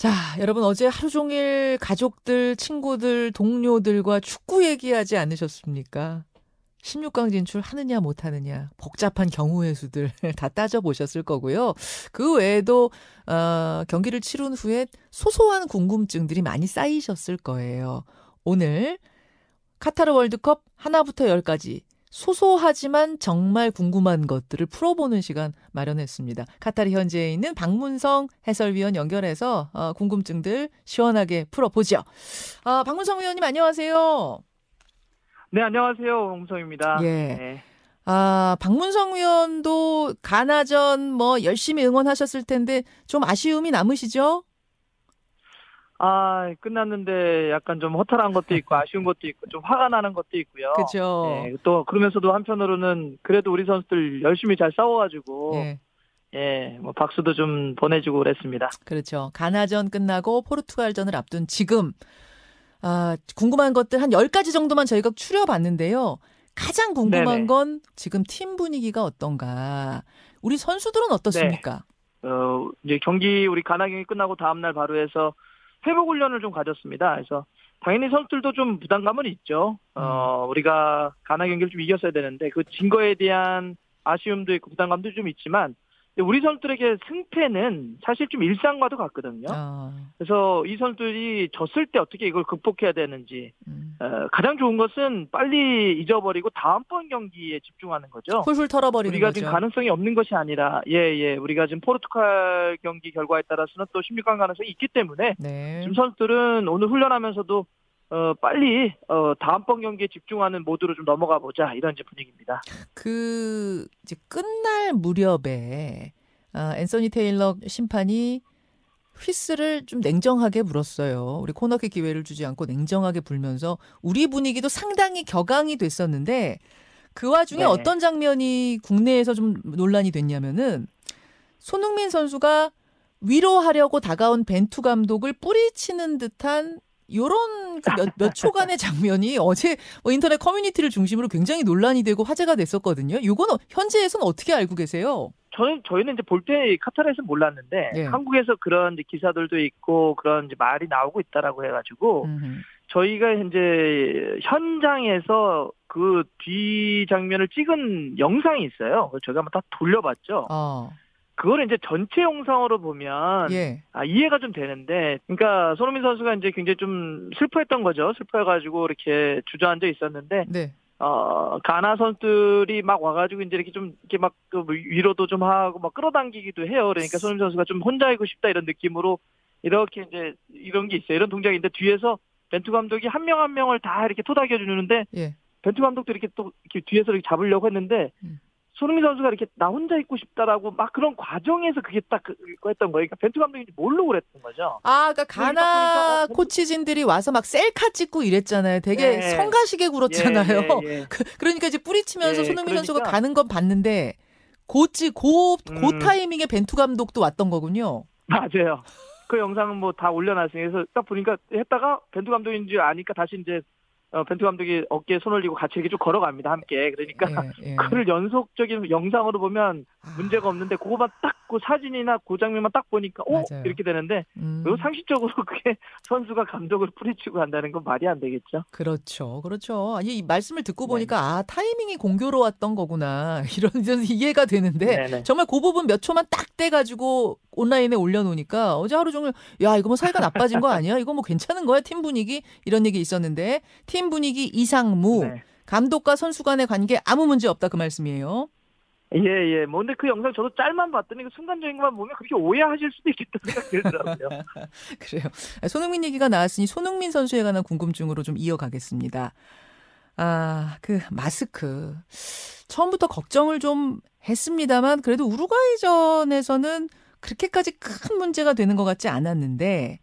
자, 여러분 어제 하루 종일 가족들, 친구들, 동료들과 축구 얘기하지 않으셨습니까? 16강 진출 하느냐 못하느냐 복잡한 경우의 수들 다 따져보셨을 거고요. 그 외에도 어, 경기를 치룬 후에 소소한 궁금증들이 많이 쌓이셨을 거예요. 오늘 카타르 월드컵 하나부터 열까지 소소하지만 정말 궁금한 것들을 풀어보는 시간 마련했습니다. 카타르 현지에 있는 박문성 해설위원 연결해서 어, 궁금증들 시원하게 풀어보죠. 아, 박문성 위원님 안녕하세요. 네, 안녕하세요. 홍성입니다. 예. 네. 아, 박문성 위원도 가나전 뭐 열심히 응원하셨을 텐데 좀 아쉬움이 남으시죠? 아, 끝났는데 약간 좀 허탈한 것도 있고 아쉬운 것도 있고 좀 화가 나는 것도 있고요. 그죠. 예, 또 그러면서도 한편으로는 그래도 우리 선수들 열심히 잘 싸워가지고 예. 예, 뭐 박수도 좀 보내주고 그랬습니다. 그렇죠. 가나전 끝나고 포르투갈전을 앞둔 지금 아, 궁금한 것들 한 10가지 정도만 저희가 추려봤는데요. 가장 궁금한 네네. 건 지금 팀 분위기가 어떤가. 우리 선수들은 어떻습니까? 어, 이제 경기 우리 가나 경기 끝나고 다음 날 바로 해서 회복 훈련을 좀 가졌습니다. 그래서 당연히 선수들도 좀 부담감은 있죠. 어, 우리가 가나 경기를 좀 이겼어야 되는데 그 진 거에 대한 아쉬움도 있고 부담감도 좀 있지만 우리 선수들에게 승패는 사실 좀 일상과도 같거든요. 아, 그래서 이 선수들이 졌을 때 어떻게 이걸 극복해야 되는지 음. 어, 가장 좋은 것은 빨리 잊어버리고 다음번 경기에 집중하는 거죠. 훌훌 털어버리는 우리가 거죠. 지금 가능성이 없는 것이 아니라 예예 우리가 지금 포르투갈 경기 결과에 따라서는 또 16강 가능성이 있기 때문에 네. 지금 선수들은 오늘 훈련하면서도 어, 빨리 어, 다음번 경기에 집중하는 모드로 좀 넘어가 보자 이런 이제 분위기입니다. 그 이제 끝날 무렵에 아, 앤서니 테일러 심판이 휘스를 좀 냉정하게 불었어요. 우리 코너킥 기회를 주지 않고 냉정하게 불면서 우리 분위기도 상당히 격앙이 됐었는데 그 와중에 네. 어떤 장면이 국내에서 좀 논란이 됐냐면은 손흥민 선수가 위로하려고 다가온 벤투 감독을 뿌리치는 듯한 요런 그 몇, 몇 초간의 장면이 어제 뭐 인터넷 커뮤니티를 중심으로 굉장히 논란이 되고 화제가 됐었거든요. 요건 어- 현지에서는 어떻게 알고 계세요? 저는 저희는 이제 볼 때 카타르에서 몰랐는데 예. 한국에서 그런 기사들도 있고 그런 말이 나오고 있다라고 해가지고 음흠. 저희가 이제 현장에서 그 뒤 장면을 찍은 영상이 있어요. 저희가 한번 다 돌려봤죠. 어, 그거를 이제 전체 영상으로 보면 예. 아, 이해가 좀 되는데, 그러니까 손흥민 선수가 이제 굉장히 좀 슬퍼했던 거죠. 슬퍼해가지고 이렇게 주저앉아 있었는데, 네. 어, 가나 선수들이 막 와가지고 이제 이렇게 좀 이렇게 막 그 위로도 좀 하고 막 끌어당기기도 해요. 그러니까 손흥민 선수가 좀 혼자이고 싶다 이런 느낌으로 이렇게 이제 이런 게 있어요. 이런 동작인데 뒤에서 벤투 감독이 한 명한 명을 다 이렇게 토닥여 주는데 예. 벤투 감독도 이렇게 또 이렇게 뒤에서 이렇게 잡으려고 했는데 음. 손흥민 선수가 이렇게 나 혼자 있고 싶다라고 막 그런 과정에서 그게 딱 그- 했던 거예요. 그러니까 벤투 감독이 모르고 그랬던 거죠. 아, 그러니까 그러니까 가나 보니까- 코치진들이 와서 막 셀카 찍고 이랬잖아요. 되게 네. 성가시게 굴었잖아요. 예, 예, 예. 그, 그러니까 이제 뿌리치면서 예, 손흥민 선수가 그러니까. 가는 건 봤는데 고치 고, 고 음. 타이밍에 벤투 감독도 왔던 거군요. 맞아요. 그 영상은 뭐 다 올려놨으니 그래서 딱 보니까 했다가 벤투 감독인 줄 아니까 다시 이제 어, 벤투 감독이 어깨에 손 올리고 같이 이렇게 쭉 걸어갑니다 함께 그러니까 예, 예. 그를 연속적인 영상으로 보면 아, 문제가 없는데 그거만 딱그 사진이나 그 장면만 딱 보니까 오 맞아요. 이렇게 되는데 음, 그 상식적으로 그게 선수가 감독을 뿌리치고 한다는 건 말이 안 되겠죠. 그렇죠. 그렇죠. 아니, 이 말씀을 듣고 네. 보니까 아, 타이밍이 공교로웠던 거구나. 이런, 이런 이해가 되는데 네네. 정말 그 부분 몇 초만 딱 떼가지고 온라인에 올려놓으니까 어제 하루 종일 야 이거 뭐 사이가 나빠진 거 아니야? 이거 뭐 괜찮은 거야? 팀 분위기 이런 얘기 있었는데 팀 분위기 이상무 네. 감독과 선수 간의 관계 아무 문제 없다 그 말씀이에요. 예, 예. 뭐, 근데 그 영상 저도 짤만 봤더니 그 순간적인 것만 보면 그렇게 오해하실 수도 있겠다는 생각이 들더라고요. 그래요. 손흥민 얘기가 나왔으니 손흥민 선수에 관한 궁금증으로 좀 이어가겠습니다. 아, 그 마스크. 처음부터 걱정을 좀 했습니다만 그래도 우루과이전에서는 그렇게까지 큰 문제가 되는 것 같지 않았는데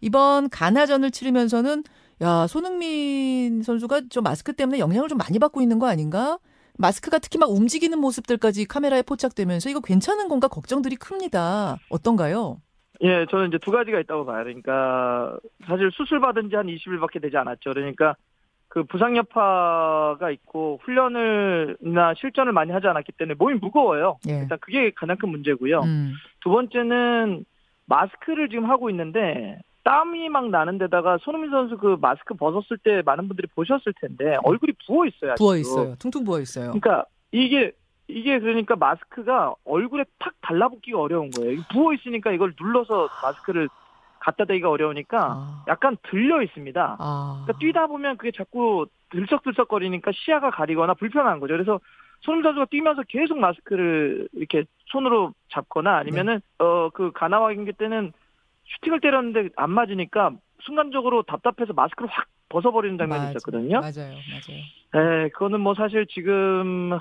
이번 가나전을 치르면서는 야, 손흥민 선수가 좀 마스크 때문에 영향을 좀 많이 받고 있는 거 아닌가? 마스크가 특히 막 움직이는 모습들까지 카메라에 포착되면서 이거 괜찮은 건가 걱정들이 큽니다. 어떤가요? 예, 저는 이제 두 가지가 있다고 봐요. 그러니까 사실 수술 받은 지 한 20일밖에 되지 않았죠. 그러니까 그 부상 여파가 있고 훈련을나 실전을 많이 하지 않았기 때문에 몸이 무거워요. 예. 일단 그게 가장 큰 문제고요. 음. 두 번째는 마스크를 지금 하고 있는데 땀이 막 나는 데다가 손흥민 선수 그 마스크 벗었을 때 많은 분들이 보셨을 텐데 얼굴이 부어 있어요. 부어 있어요. 퉁퉁 부어 있어요. 그러니까 이게 이게 그러니까 마스크가 얼굴에 탁 달라붙기가 어려운 거예요. 부어 있으니까 이걸 눌러서 마스크를 갖다 대기가 어려우니까 아. 약간 들려 있습니다. 아. 그러니까 뛰다 보면 그게 자꾸 들썩들썩거리니까 시야가 가리거나 불편한 거죠. 그래서 손흥민 선수가 뛰면서 계속 마스크를 이렇게 손으로 잡거나 아니면은 네. 어그 가나와 경기 때는 슈팅을 때렸는데 안 맞으니까 순간적으로 답답해서 마스크를 확 벗어버리는 장면이 맞아. 있었거든요. 맞아요. 맞아요. 네, 그거는 뭐 사실 지금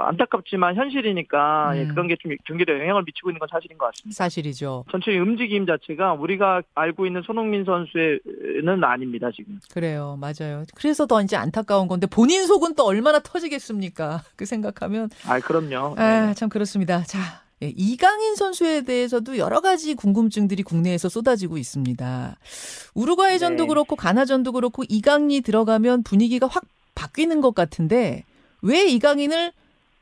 안타깝지만 현실이니까 예, 음. 그런 게 좀 경기에 영향을 미치고 있는 건 사실인 것 같습니다. 사실이죠. 전체 움직임 자체가 우리가 알고 있는 손흥민 선수는 아닙니다 지금. 그래요. 맞아요. 그래서 더 이제 안타까운 건데 본인 속은 또 얼마나 터지겠습니까? 그 생각하면 아 그럼요. 네. 아, 참 그렇습니다. 자, 예, 이강인 선수에 대해서도 여러 가지 궁금증들이 국내에서 쏟아지고 있습니다. 우루과이전도 네. 그렇고 가나전도 그렇고 이강인이 들어가면 분위기가 확 바뀌는 것 같은데 왜 이강인을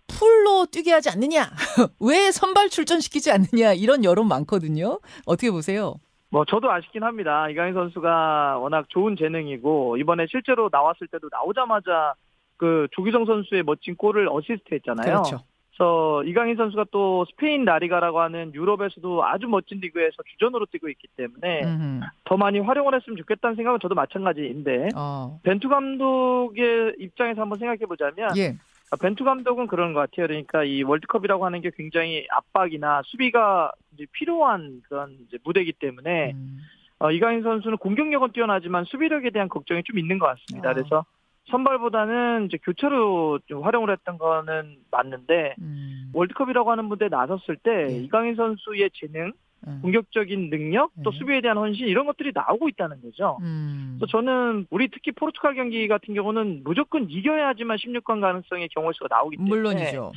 풀로 뛰게 하지 않느냐? 왜 선발 출전시키지 않느냐? 이런 여론 많거든요. 어떻게 보세요? 뭐 저도 아쉽긴 합니다. 이강인 선수가 워낙 좋은 재능이고 이번에 실제로 나왔을 때도 나오자마자 그 조기성 선수의 멋진 골을 어시스트했잖아요. 그렇죠. 그래서 이강인 선수가 또 스페인 라리가라고 하는 유럽에서도 아주 멋진 리그에서 주전으로 뛰고 있기 때문에 음흠. 더 많이 활용을 했으면 좋겠다는 생각은 저도 마찬가지인데 어, 벤투 감독의 입장에서 한번 생각해 보자면 예. 아, 벤투 감독은 그런 것 같아요. 그러니까 이 월드컵이라고 하는 게 굉장히 압박이나 수비가 이제 필요한 그런 이제 무대이기 때문에 음. 어, 이강인 선수는 공격력은 뛰어나지만 수비력에 대한 걱정이 좀 있는 것 같습니다. 아. 그래서 선발보다는 이제 교체로 좀 활용을 했던 거는 맞는데 음. 월드컵이라고 하는 무대에 나섰을 때 예. 이강인 선수의 재능, 음. 공격적인 능력, 또 네. 수비에 대한 헌신 이런 것들이 나오고 있다는 거죠. 음. 그래서 저는 우리 특히 포르투갈 경기 같은 경우는 무조건 이겨야지만 16강 가능성의 경우의 수가 나오기 때문에 물론이죠.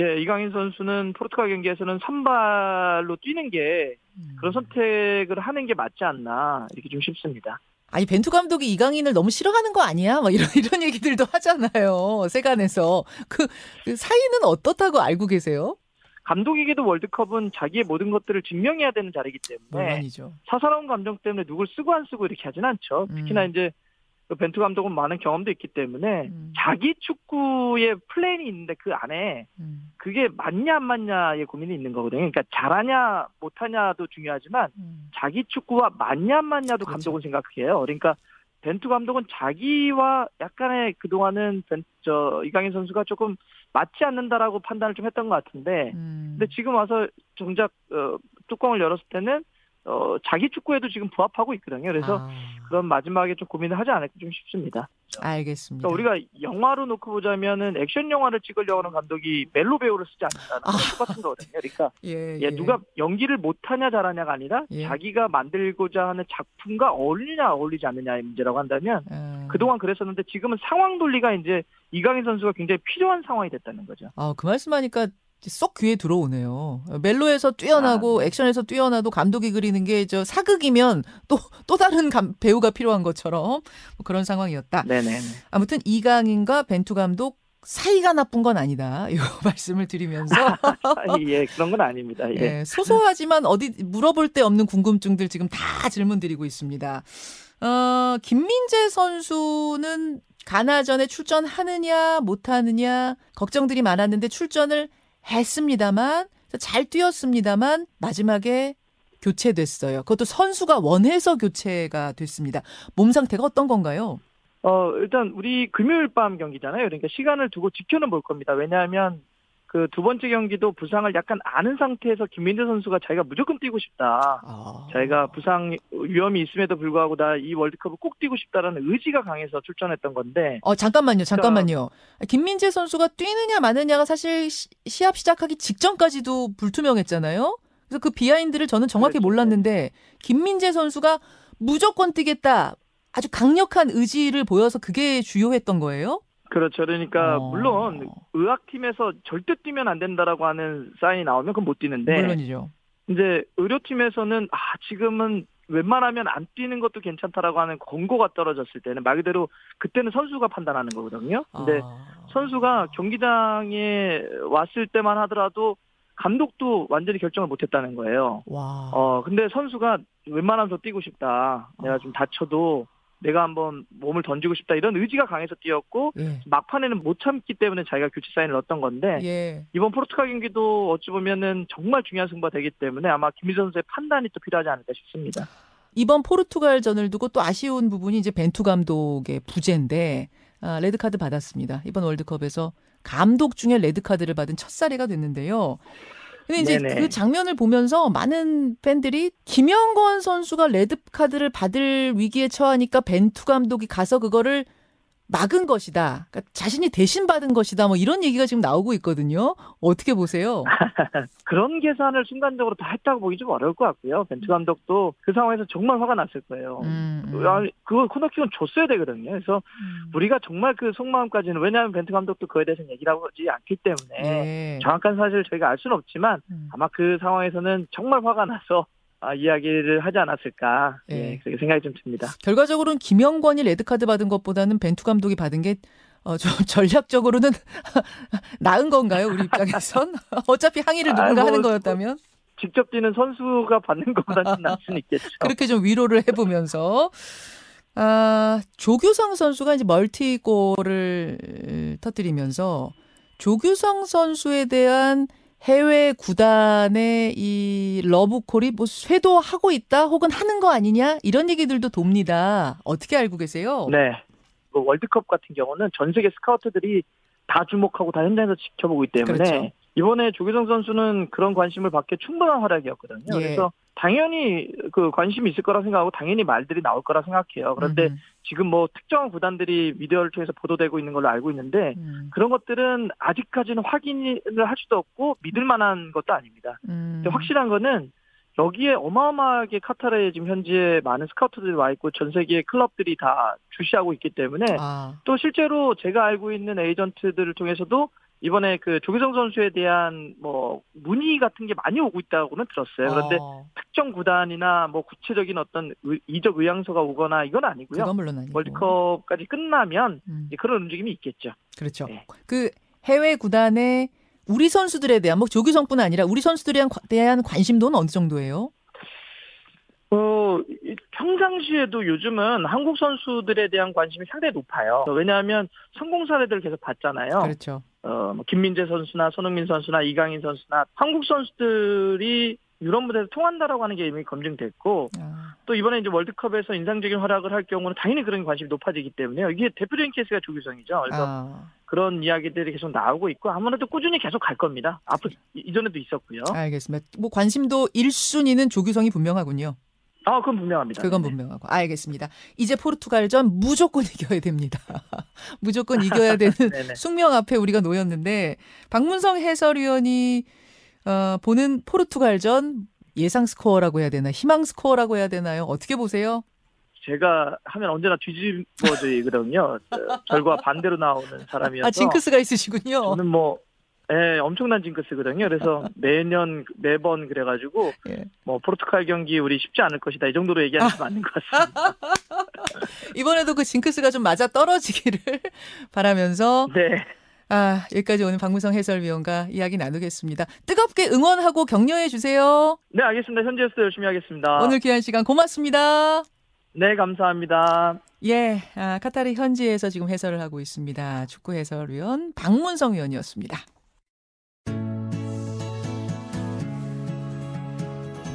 예, 이강인 선수는 포르투갈 경기에서는 선발로 뛰는 게 음. 그런 선택을 하는 게 맞지 않나 이렇게 좀 싶습니다. 아니 벤투 감독이 이강인을 너무 싫어하는 거 아니야? 막 이런 이런 얘기들도 하잖아요. 세간에서 그, 그 사이는 어떻다고 알고 계세요? 감독에게도 월드컵은 자기의 모든 것들을 증명해야 되는 자리이기 때문에 물론이죠. 사사로운 감정 때문에 누굴 쓰고 안 쓰고 이렇게 하진 않죠. 음. 특히나 이제 그 벤투 감독은 많은 경험도 있기 때문에 음. 자기 축구의 플랜이 있는데 그 안에 음, 그게 맞냐 안 맞냐의 고민이 있는 거거든요. 그러니까 잘하냐 못하냐도 중요하지만 음. 자기 축구와 맞냐 안 맞냐도 그렇죠. 감독은 생각해요. 그러니까 벤투 감독은 자기와 약간의 그동안은 벤, 저 이강인 선수가 조금 맞지 않는다라고 판단을 좀 했던 것 같은데 음. 근데 지금 와서 정작 어, 뚜껑을 열었을 때는 어, 자기 축구에도 지금 부합하고 있거든요. 그래서 아, 그런 마지막에 좀 고민을 하지 않을까 좀 싶습니다. 알겠습니다. 그러니까 우리가 영화로 놓고 보자면은 액션 영화를 찍으려고 하는 감독이 멜로 배우를 쓰지 않는다는 건 아. 똑같은 거거든요. 그러니까 예, 예, 누가 연기를 못하냐 잘하냐가 아니라 예. 자기가 만들고자 하는 작품과 어울리냐 어울리지 않느냐의 문제라고 한다면 어, 그동안 그랬었는데 지금은 상황 돌리가 이제 이강인 선수가 굉장히 필요한 상황이 됐다는 거죠. 아, 그 말씀하니까 쏙 귀에 들어오네요. 멜로에서 뛰어나고 아, 네. 액션에서 뛰어나도 감독이 그리는 게 저 사극이면 또 또 다른 감- 배우가 필요한 것처럼 뭐 그런 상황이었다. 네네. 아무튼 이강인과 벤투 감독 사이가 나쁜 건 아니다. 이 말씀을 드리면서 예, 그런 건 아닙니다. 예. 예, 소소하지만 어디 물어볼 데 없는 궁금증들 지금 다 질문 드리고 있습니다. 어, 김민재 선수는 가나전에 출전하느냐 못하느냐 걱정들이 많았는데 출전을 했습니다만 잘 뛰었습니다만 마지막에 교체됐어요. 그것도 선수가 원해서 교체가 됐습니다. 몸 상태가 어떤 건가요? 어, 일단 우리 금요일 밤 경기잖아요. 그러니까 시간을 두고 지켜는 볼 겁니다. 왜냐하면 그 두 번째 경기도 부상을 약간 아는 상태에서 김민재 선수가 자기가 무조건 뛰고 싶다. 아, 자기가 부상 위험이 있음에도 불구하고 나 이 월드컵을 꼭 뛰고 싶다라는 의지가 강해서 출전했던 건데 어, 잠깐만요, 잠깐만요. 김민재 선수가 뛰느냐 마느냐가 사실 시, 시합 시작하기 직전까지도 불투명했잖아요. 그래서 그 비하인드를 저는 정확히 그렇죠. 몰랐는데 김민재 선수가 무조건 뛰겠다. 아주 강력한 의지를 보여서 그게 주요했던 거예요? 그렇죠. 그러니까 어. 물론 의학팀에서 절대 뛰면 안 된다라고 하는 사인이 나오면 그건 못 뛰는데 물론이죠. 이제 의료팀에서는 아 지금은 웬만하면 안 뛰는 것도 괜찮다라고 하는 권고가 떨어졌을 때는 말 그대로 그때는 선수가 판단하는 거거든요. 근데 아. 선수가 경기장에 왔을 때만 하더라도 감독도 완전히 결정을 못했다는 거예요. 와. 어 근데 선수가 웬만하면 더 뛰고 싶다. 내가 좀 다쳐도 내가 한번 몸을 던지고 싶다 이런 의지가 강해서 뛰었고 예. 막판에는 못 참기 때문에 자기가 교체 사인을 넣었던 건데 예. 이번 포르투갈 경기도 어찌 보면은 정말 중요한 승부가 되기 때문에 아마 김민선 선수의 판단이 또 필요하지 않을까 싶습니다. 이번 포르투갈전을 두고 또 아쉬운 부분이 이제 벤투 감독의 부재인데 아, 레드 카드 받았습니다. 이번 월드컵에서 감독 중에 레드 카드를 받은 첫 사례가 됐는데요. 근데 이제 네네. 그 장면을 보면서 많은 팬들이 김영권 선수가 레드 카드를 받을 위기에 처하니까 벤투 감독이 가서 그거를 막은 것이다. 그러니까 자신이 대신 받은 것이다. 뭐 이런 얘기가 지금 나오고 있거든요. 어떻게 보세요? 그런 계산을 순간적으로 다 했다고 보기 좀 어려울 것 같고요. 벤투 감독도 그 상황에서 정말 화가 났을 거예요. 음, 음. 아, 그거 코너킥은 줬어야 되거든요. 그래서 음. 우리가 정말 그 속마음까지는 왜냐하면 벤투 감독도 그에 대해서 얘기를 하지 않기 때문에 예. 정확한 사실을 저희가 알 수는 없지만 음. 아마 그 상황에서는 정말 화가 나서 아, 이야기를 하지 않았을까 예. 예, 그렇게 생각이 좀 듭니다. 결과적으로는 김영권이 레드카드 받은 것보다는 벤투 감독이 받은 게 어, 좀 전략적으로는 나은 건가요? 우리 입장에선? 어차피 항의를 누군가 아이, 뭐, 하는 거였다면? 직접 뛰는 선수가 받는 것보다는 날 수는 있겠죠. 그렇게 좀 위로를 해보면서. 아, 조규성 선수가 이제 멀티골을 터뜨리면서 조규성 선수에 대한 해외 구단의 이 러브콜이 뭐 쇄도하고 있다 혹은 하는 거 아니냐 이런 얘기들도 돕니다. 어떻게 알고 계세요? 네. 그 월드컵 같은 경우는 전 세계 스카우트들이 다 주목하고 다 현장에서 지켜보기 때문에 그렇죠. 이번에 조규성 선수는 그런 관심을 받기에 충분한 활약이었거든요. 예. 그래서 당연히 그 관심이 있을 거라 생각하고 당연히 말들이 나올 거라 생각해요. 그런데 음, 지금 뭐 특정한 구단들이 미디어를 통해서 보도되고 있는 걸로 알고 있는데 음, 그런 것들은 아직까지는 확인을 할 수도 없고 믿을 만한 것도 아닙니다. 음. 확실한 거는 여기에 어마어마하게 카타르에 지금 현지에 많은 스카우트들이 와 있고 전 세계의 클럽들이 다 주시하고 있기 때문에 아, 또 실제로 제가 알고 있는 에이전트들을 통해서도 이번에 그 조규성 선수에 대한 뭐 문의 같은 게 많이 오고 있다고는 들었어요. 그런데 어, 특정 구단이나 뭐 구체적인 어떤 의- 이적 의향서가 오거나 이건 아니고요. 그건 물론 아니고. 월드컵까지 끝나면 음, 그런 움직임이 있겠죠. 그렇죠. 네. 그 해외 구단의 우리 선수들에 대한 뭐 조규성뿐 아니라 우리 선수들에 대한, 관- 관심도는 어느 정도예요? 어, 이- 평상시에도 요즘은 한국 선수들에 대한 관심이 상당히 높아요. 왜냐하면 성공 사례들을 계속 봤잖아요. 그렇죠. 어, 뭐 김민재 선수나 손흥민 선수나 이강인 선수나 한국 선수들이 유럽 무대에서 통한다라고 하는 게 이미 검증됐고 아, 또 이번에 이제 월드컵에서 인상적인 활약을 할 경우는 당연히 그런 관심이 높아지기 때문에요. 이게 대표적인 케이스가 조규성이죠. 그래서 아, 그런 이야기들이 계속 나오고 있고 아무래도 꾸준히 계속 갈 겁니다. 앞으로 이- 이전에도 있었고요. 알겠습니다. 뭐 관심도 1순위는 조규성이 분명하군요. 아, 그건 분명합니다. 그건 네. 분명하고. 알겠습니다. 이제 포르투갈전 무조건 이겨야 됩니다. 무조건 이겨야 되는 네네. 숙명 앞에 우리가 놓였는데 박문성 해설위원이 어, 보는 포르투갈전 예상 스코어라고 해야 되나 희망 스코어라고 해야 되나요? 어떻게 보세요? 제가 하면 언제나 뒤집어지거든요. 저- 결과 반대로 나오는 사람이어서 아 징크스가 있으시군요. 저는 뭐 예, 엄청난 징크스거든요. 그래서 매년 매번 그래가지고 예. 뭐 포르투갈 경기 우리 쉽지 않을 것이다 이 정도로 얘기하는 게 맞는 것 같습니다. 이번에도 그 징크스가 좀 맞아 떨어지기를 바라면서 네, 아 여기까지 오늘 박문성 해설위원과 이야기 나누겠습니다. 뜨겁게 응원하고 격려해 주세요. 네 알겠습니다. 현지에서 열심히 하겠습니다. 오늘 귀한 시간 고맙습니다. 네 감사합니다. 예, 아, 카타르 현지에서 지금 해설을 하고 있습니다. 축구 해설위원 박문성 위원이었습니다.